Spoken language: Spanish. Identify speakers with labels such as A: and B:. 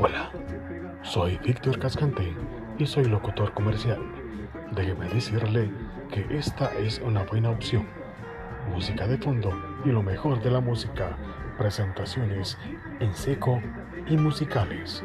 A: Hola, soy Víctor Cascante y soy locutor comercial. Déjeme decirle que esta es una buena opción. Música de fondo y lo mejor de la música. Presentaciones en seco y musicales.